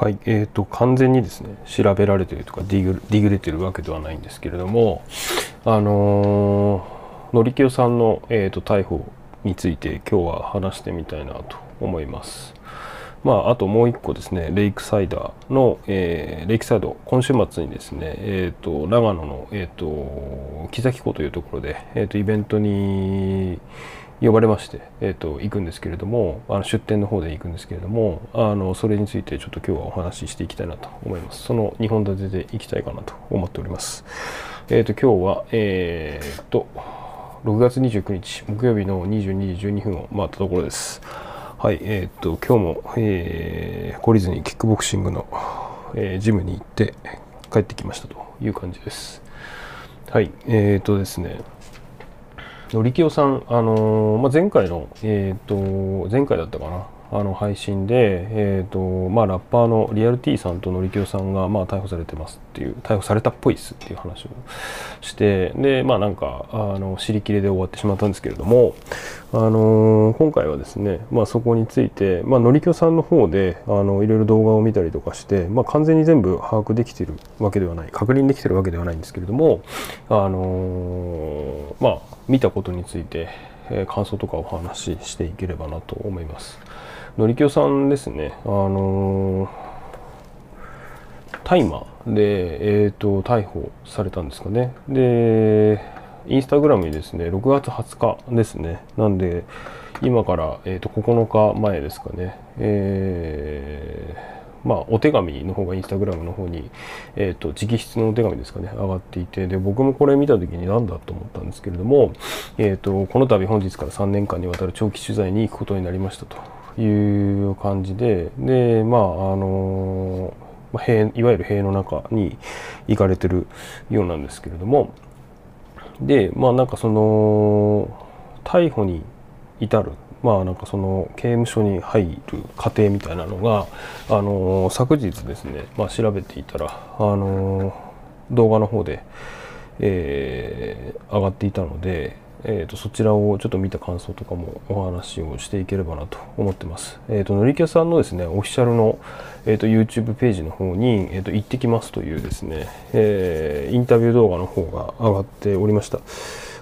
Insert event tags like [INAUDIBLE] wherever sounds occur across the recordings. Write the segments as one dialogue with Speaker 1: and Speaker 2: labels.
Speaker 1: はい、えーと、完全にですね調べられてるとかディグディグれてるわけではないんですけれどもあのー、のりきよさんの、えーと、逮捕について今日は話してみたいなと思います。まあ、あともう一個ですね、レイクサイダーの、えー、レイクサイド、今週末にですね、えっ、ー、と、長野の、えっ、ー、と、木崎湖というところで、えっ、と、イベントに、呼ばれまして、えーと、行くんですけれどもあの出店の方で行くんですけれどもあのそれについてちょっと今日はお話ししていきたいなと思います。その2本立てでいきたいかなと思っております。えっ、ー、と今日はえっ、ー、と6月29日木曜日の22時12分を回ったところです。はいえっ、ー、と今日も、えー、懲りずにキックボクシングの、え、ジムに行って帰ってきましたという感じです。はいえっ、とですねのりきよさん、あのー、まあ、前回の、えっ、ー、と、前回だったかな、あの配信で、えーとまあ、ラッパーのリアル T さんとのりきよさんが、まあ、逮捕されてますっていう逮捕されたっぽいっすっていう話をしてでまあなんかあの尻切れで終わってしまったんですけれども、あのー、今回はですね、まあ、そこについて、まあのりきよさんの方であのいろいろ動画を見たりとかして、まあ、完全に全部把握できてるわけではない確認できてるわけではないんですけれども、あのー、まあ、見たことについて、感想とかお話ししていければなと思います。のりきよさんですね、あのー、大麻で、えーと、逮捕されたんですかね。で、インスタグラムにですね、6月20日ですね。なんで、今から、えーと、9日前ですかね。えー、まあ、お手紙の方がインスタグラムの方に、えーと、直筆のお手紙ですかね、上がっていて、で、僕もこれ見た時に何だと思ったんですけれども、えーと、この度本日から3年間にわたる長期取材に行くことになりましたと。いう感じででまああの塀いわゆる塀の中に行かれてるようなんですけれどもでまあなんかその逮捕に至るまあなんかその刑務所に入る過程みたいなのがあの昨日ですね、まあ、調べていたらあの動画の方で、えー、上がっていたのでえーと、そちらをちょっと見た感想とかもお話をしていければなと思ってます。えっ、ー、と、のりきゃさんのですね、オフィシャルの、えーと、YouTube ページの方に、えーと、行ってきますというですね、えー、インタビュー動画の方が上がっておりました。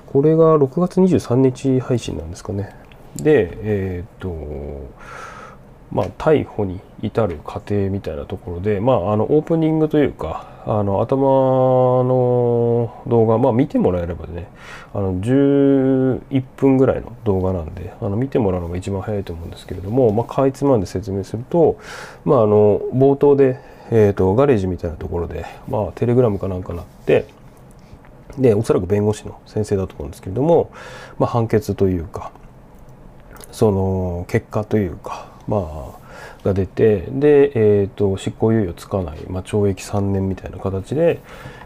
Speaker 1: これが6月23日配信なんですかね。で、えっ、ー、と、まあ、逮捕に至る過程みたいなところで、まあ、あのオープニングというかあの頭の動画、まあ、見てもらえればねあの11分ぐらいの動画なんであの見てもらうのが一番早いと思うんですけれども、まあ、かいつまんで説明すると、まあ、あの冒頭で、えーと、ガレージみたいなところで、まあ、テレグラムかなんかなってでおそらく弁護士の先生だと思うんですけれども、まあ、判決というかその結果というかまあが出てで、えーと、執行猶予つかない、まあ、懲役3年みたいな形で、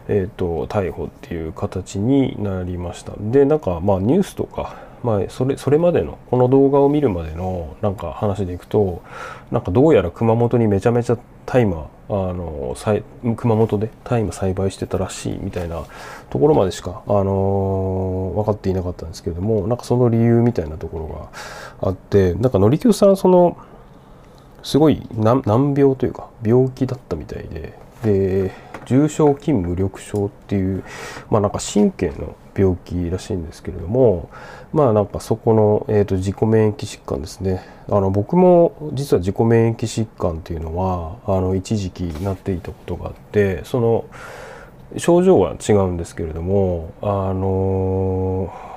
Speaker 1: えーと、逮捕っていう形になりました。でなんかまあニュースとか、まあ、それそれまでのこの動画を見るまでのなんか話でいくとなんかどうやら熊本にめちゃめちゃ大麻あの熊本で大麻栽培してたらしいみたいなところまでしか、あのー、分かっていなかったんですけれどもなんかその理由みたいなところがあってなんかのりきゅうさんそのすごい難病というか病気だったみたいで。で重症筋無力症っていうまあなんか神経の病気らしいんですけれどもまあなんかそこの、えーと、自己免疫疾患ですね。あの僕も実は自己免疫疾患っていうのはあの一時期なっていたことがあってその症状は違うんですけれどもあのー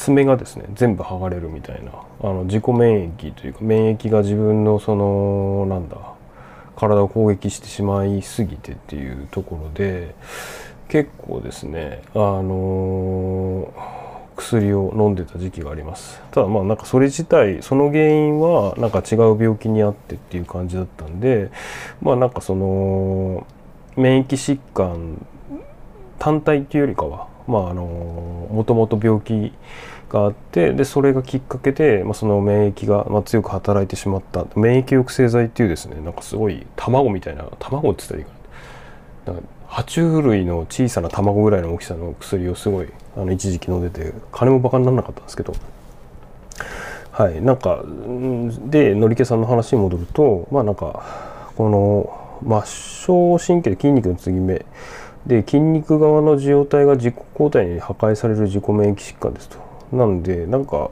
Speaker 1: 爪がですね全部剥がれるみたいなあの自己免疫というか免疫が自分のそのなんだ体を攻撃してしまいすぎてっていうところで結構ですねあの薬を飲んでた時期があります。ただまあなんかそれ自体その原因はなんか違う病気にあってっていう感じだったんでまあなんかその免疫疾患単体っていうよりかはまああのもともと病気があってでそれがきっかけで、まあ、その免疫が、まあ、強く働いてしまった。免疫抑制剤っていうですねなんかすごい卵みたいな卵って言ったらいいかな。なんか爬虫類の小さな卵ぐらいの大きさの薬をすごいあの一時期飲んでて金もバカにならなかったんですけど。はいなんかでのりけさんの話に戻るとまあなんかこの末梢神経筋肉の継ぎ目で筋肉側の受容体が自己抗体に破壊される自己免疫疾患ですと。なんでなんか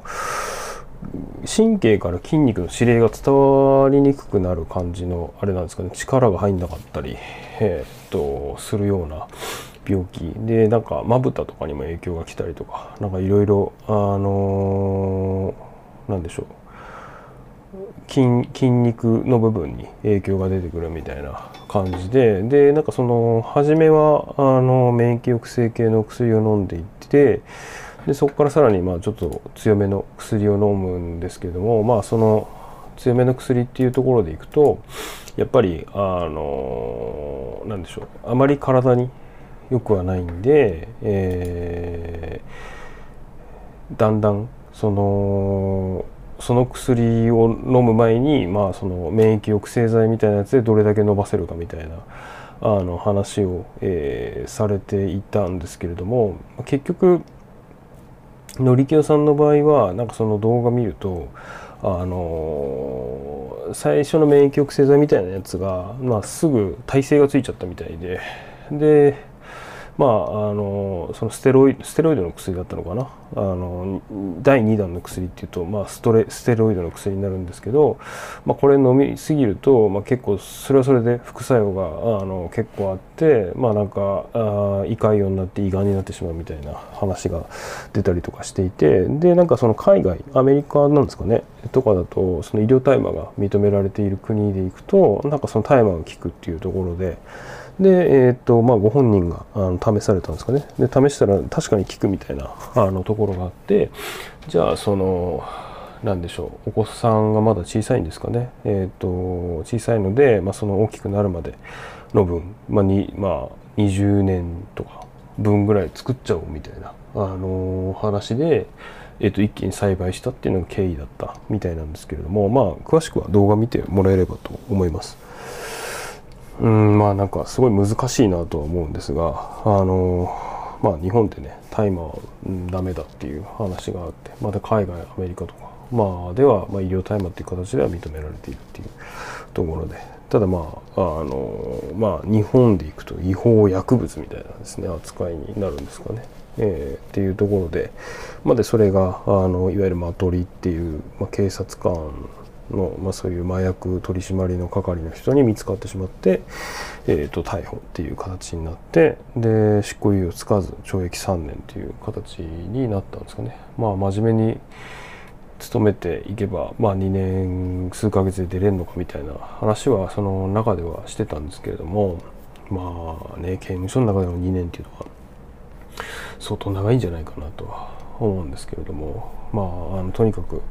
Speaker 1: 神経から筋肉の指令が伝わりにくくなる感じのあれなんですかね。力が入んなかったり、えー、っとするような病気。でなんかまぶたとかにも影響が来たりとかなんかいろいろあのー、なんでしょう。筋筋肉の部分に影響が出てくるみたいな感じででなんかその初めはあの免疫抑制系の薬を飲んでいってでそこからさらにまあちょっと強めの薬を飲むんですけどもまあその強めの薬っていうところでいくとやっぱりあのなんでしょうあまり体に良くはないんで、えー、だんだんそのその薬を飲む前に、まあ、その免疫抑制剤みたいなやつでどれだけ伸ばせるかみたいなあの話を、えー、されていたんですけれども結局のりきよさんの場合はなんかその動画見るとあの最初の免疫抑制剤みたいなやつが、まあ、すぐ耐性がついちゃったみたいででまあ、あのそのステロイステロイドの薬だったのかな？あの第2弾の薬っていうと、まあ、ストレステロイドの薬になるんですけど、まあ、これ飲みすぎると、まあ、結構それはそれで副作用があの結構あってまあなんかあ胃潰瘍になって胃がんになってしまうみたいな話が出たりとかしていてでなんかその海外アメリカなんですかね？とかだとその医療大麻が認められている国でいくとなんかその大麻が効くっていうところで。で、えー、と、まあ、ご本人があの試されたんですかね。で、試したら確かに効くみたいなあのところがあって、じゃあ、その、なんでしょう、お子さんがまだ小さいんですかね。えー、っと、小さいので、まあ、その大きくなるまでの分、まあ、に、まあ、20年とか分ぐらい作っちゃおうみたいな、あの話で、えー、と一気に栽培したっていうのが経緯だったみたいなんですけれどもまあ詳しくは動画見てもらえればと思います。うんまあなんかすごい難しいなとは思うんですがあのまあ日本でね大麻は、うん、ダメだっていう話があってまた海外アメリカとかまあでは、まあ、医療大麻っていう形では認められているっていうところでただまああのまあ日本でいくと違法薬物みたいなですね扱いになるんですかね。えー、っていうところで,、まあ、でそれがあのいわゆるマトリっていう、まあ、警察官の、まあ、そういう麻薬取締りの係の人に見つかってしまって、えー、と逮捕っていう形になってで執行猶予つかず懲役3年っていう形になったんですかね。まあ真面目に勤めていけば、まあ、2年数ヶ月で出れるのかみたいな話はその中ではしてたんですけれどもまあね刑務所の中での2年っていうのは相当長いんじゃないかなとは思うんですけれどもまああのとにかく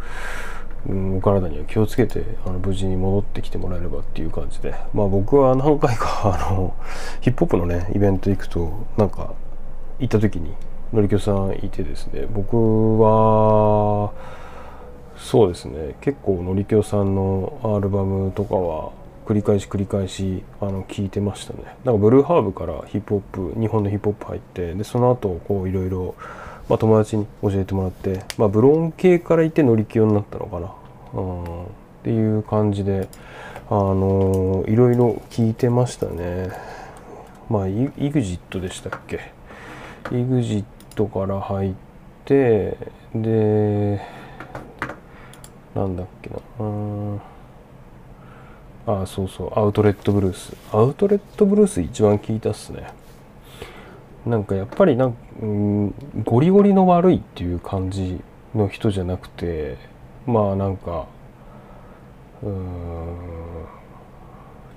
Speaker 1: うん、お体には気をつけてあの無事に戻ってきてもらえればっていう感じで、まあ、僕は何回か [LAUGHS] あのヒップホップのねイベント行くとなんか行った時にのりきょさんいてですね僕はそうですね結構のりきょさんのアルバムとかは繰り返し繰り返しあの聞いてましたね。なんかブルーハーブからヒップホップ日本のヒップホップ入ってでその後こういろいろまあ、友達に教えてもらって、まあ、ブロン系からいて乗り気になったのかな、うん、っていう感じで、あのー、いろいろ聞いてましたね。まあ、イグジットでしたっけ？イグジットから入って、で、なんだっけな。うんあそうそう、アウトレットブルース。アウトレットブルース一番聞いたっすね。なんかやっぱりなんうんゴリゴリの悪いっていう感じの人じゃなくてまあなんかうん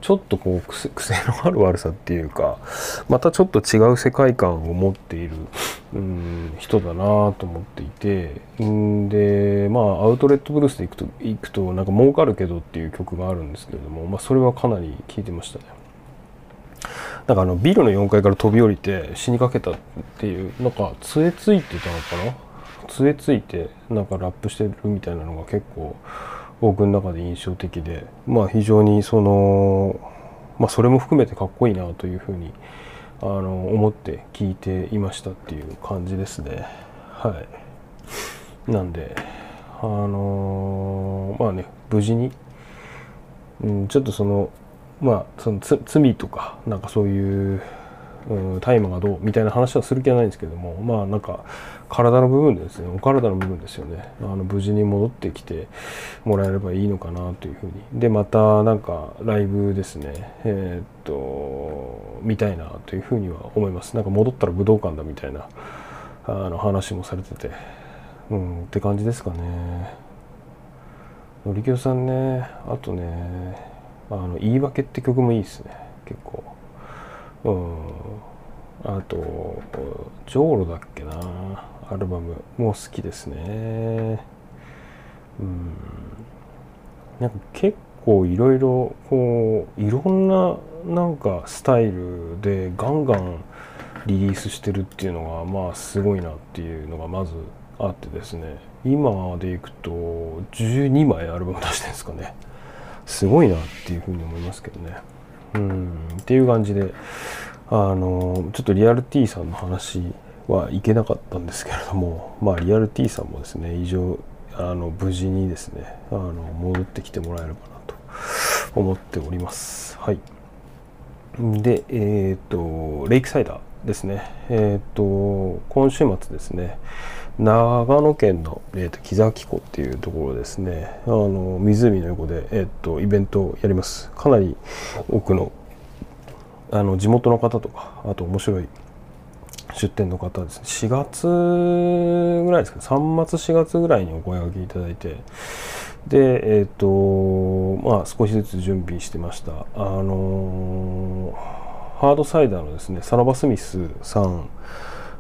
Speaker 1: ちょっとこう癖 [LAUGHS] 癖のある悪さっていうかまたちょっと違う世界観を持っているうん人だなと思っていてんでまあアウトレットブルースで行くと行くとなんか儲かるけどっていう曲があるんですけれども、まあ、それはかなり聴いてましたね。なんかあのビルの4階から飛び降りて死にかけたっていうなんか杖ついてたのかな？杖ついてなんかラップしてるみたいなのが結構僕の中で印象的でまあ非常にそのまあそれも含めてかっこいいなというふうにあの思って聞いていましたっていう感じですね。はい。なんであのまあね無事に、うん、ちょっとそのまあその罪とかなんかそういう大麻がどうみたいな話はする気はないんですけどもまあなんか体の部分ですね。お体の部分ですよね。あの無事に戻ってきてもらえればいいのかなというふうに。でまたなんかライブですね。えー、っと見たいなというふうには思います。なんか戻ったら武道館だみたいなあの話もされてて。うんって感じですかね。のりきよさんね。あとねあの言い訳って曲もいいですね。結構。うん。あとジョーロだっけな。アルバムも好きですね。うん。なんか結構いろいろこういろんななんかスタイルでガンガンリリースしてるっていうのがまあすごいなっていうのがまずあってですね。今でいくと12枚アルバム出してるんですかね。すごいなっていうふうに思いますけどね。うん。っていう感じであのちょっとリアル T さんの話はいけなかったんですけれどもまあリアル T さんもですね以上あの無事にですねあの戻ってきてもらえればなと思っております。はい。でえっ、ー、とレイクサイダーですね。えっ、ー、と今週末ですね長野県の、えーと、木崎湖っていうところですね。あの湖の横で、えーと、イベントをやります。かなり多くのあの地元の方とかあと面白い出店の方ですね。4月ぐらいですか3月4月ぐらいにお声がけいただいて。でえっ、ー、とまあ少しずつ準備してました。あのハードサイダーのですねサラバスミスさん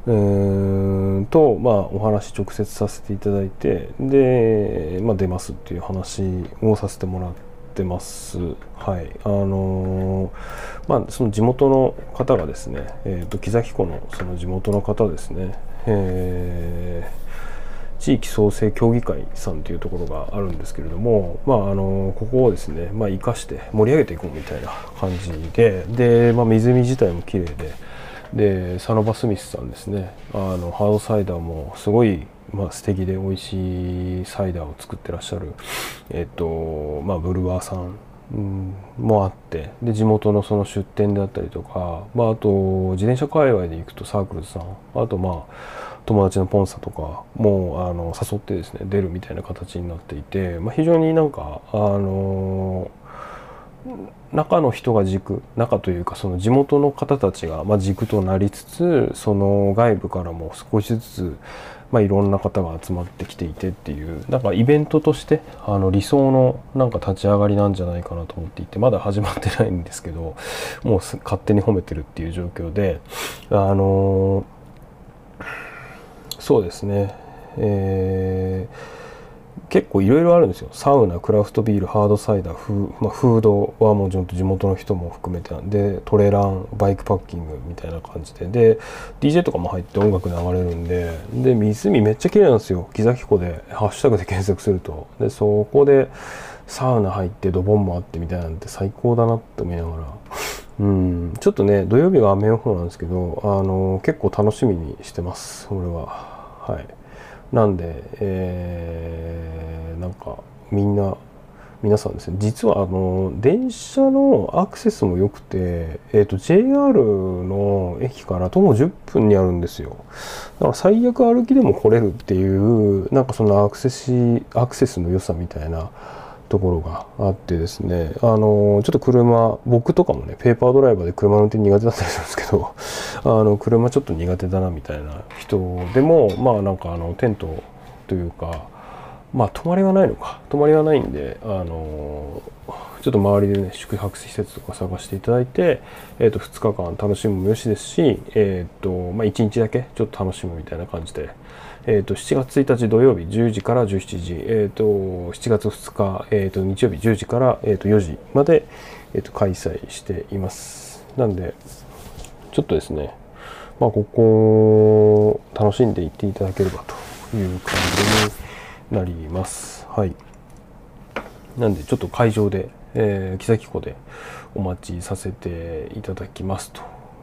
Speaker 1: うんと、まあ、お話直接させていただいてで、まあ、出ますっていう話をさせてもらってます。はい、あの、まあ、その地元の方がですね、えーと、木崎湖のその地元の方ですね、えー、地域創生協議会さんというところがあるんですけれども、まあ、あのここをですね、まあ、生かして盛り上げていこうみたいな感じでで、まあ、湖自体も綺麗で。でサノバ・スミスさんですね。あのハードサイダーもすごい、まあ、素敵で美味しいサイダーを作ってらっしゃる、えっとまあ、ブルワーさんもあってで地元のその出店であったりとか、まあ、あと自転車界隈で行くとサークルズさんあとまあ友達のポンサとかもあの誘ってですね出るみたいな形になっていて、まあ、非常になんかあの中の人が軸中というかその地元の方たちがま軸となりつつその外部からも少しずつまあ、いろんな方が集まってきていてっていうなんかイベントとしてあの理想のなんか立ち上がりなんじゃないかなと思っていてまだ始まってないんですけどもう勝手に褒めてるっていう状況であのそうですね。えー結構いろいろあるんですよ。サウナクラフトビールハードサイダーフ,、まあ、フードはもうちろん地元の人も含めてなんでトレランバイクパッキングみたいな感じで。で DJ とかも入って音楽流れるんでで湖めっちゃ綺麗なんですよ。木崎湖でハッシュタグで検索すると。でそこでサウナ入ってドボンもあってみたいなんて最高だなって思いながら。うん。ちょっとね土曜日は雨予報なんですけどあの結構楽しみにしてます俺は。はい。なんで、えー、なんかみんな皆さんですね。実はあの電車のアクセスも良くて、えーと、JR の駅から徒歩10分にあるんですよ。だから最悪歩きでも来れるっていうなんかそのアクセスアクセスの良さみたいなところがあってですねあのちょっと車僕とかもねペーパードライバーで車の運転苦手だったりするんですけど [LAUGHS] あの車ちょっと苦手だなみたいな人でもまあなんかあのテントというかまあ泊まりはないのか。泊まりはないんであのちょっと周りでね宿泊施設とか探していただいて、えー、と2日間楽しむもよしですし、えーとまあ、1日だけちょっと楽しむみたいな感じでえーと、7月1日土曜日10時から17時、えーと、7月2日、えーと、日曜日10時から、えー、と4時まで、えー、と開催しています。なんでちょっとですねまあここ楽しんでいっていただければという感じになります。はい。なんでちょっと会場で、えー、木崎湖でお待ちさせていただきますと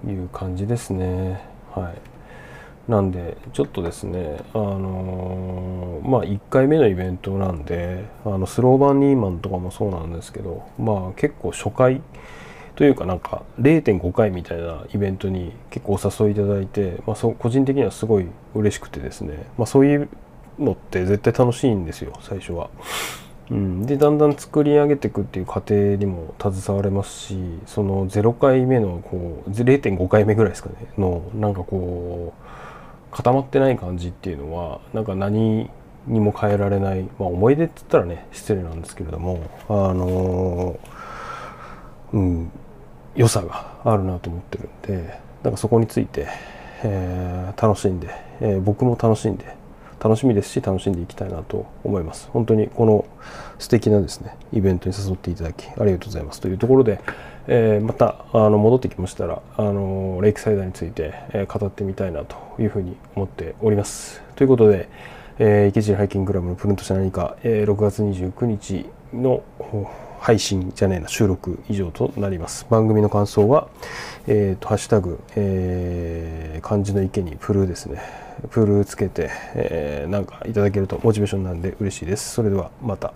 Speaker 1: いう感じですね。はい。なんでちょっとですねあのー、まあ1回目のイベントなんであのスローバンニーマンとかもそうなんですけどまあ結構初回というかなんか0.5回みたいなイベントに結構お誘いいただいて、まあ、そう個人的にはすごい嬉しくてですね、まあ、そういうのって絶対楽しいんですよ最初は。うん、でだんだん作り上げていくっていう過程にも携われますしその0回目のこう0.5回目ぐらいですかねのなんかこう固まってない感じっていうのはなんか何にも変えられない、まあ、思い出って言ったらね失礼なんですけれどもあのー、うん良さがあるなと思ってるんでなんかそこについて、えー、楽しんで、えー、僕も楽しんで楽しみですし楽しんでいきたいなと思います。本当にこの素敵なですねイベントに誘っていただきありがとうございますというところで、えー、またあの戻ってきましたらあのレイクサイダーについて、え語ってみたいなというふうに思っております。ということでえー、池尻ハイキングクラブのプルントして何か、えー、6月29日の配信じゃねえな収録以上となります。番組の感想は、えーと、ハッシュタグ、えー、漢字の池にプルですね。プルつけて、えー、なんかいただけるとモチベーションなんで嬉しいです。それではまた。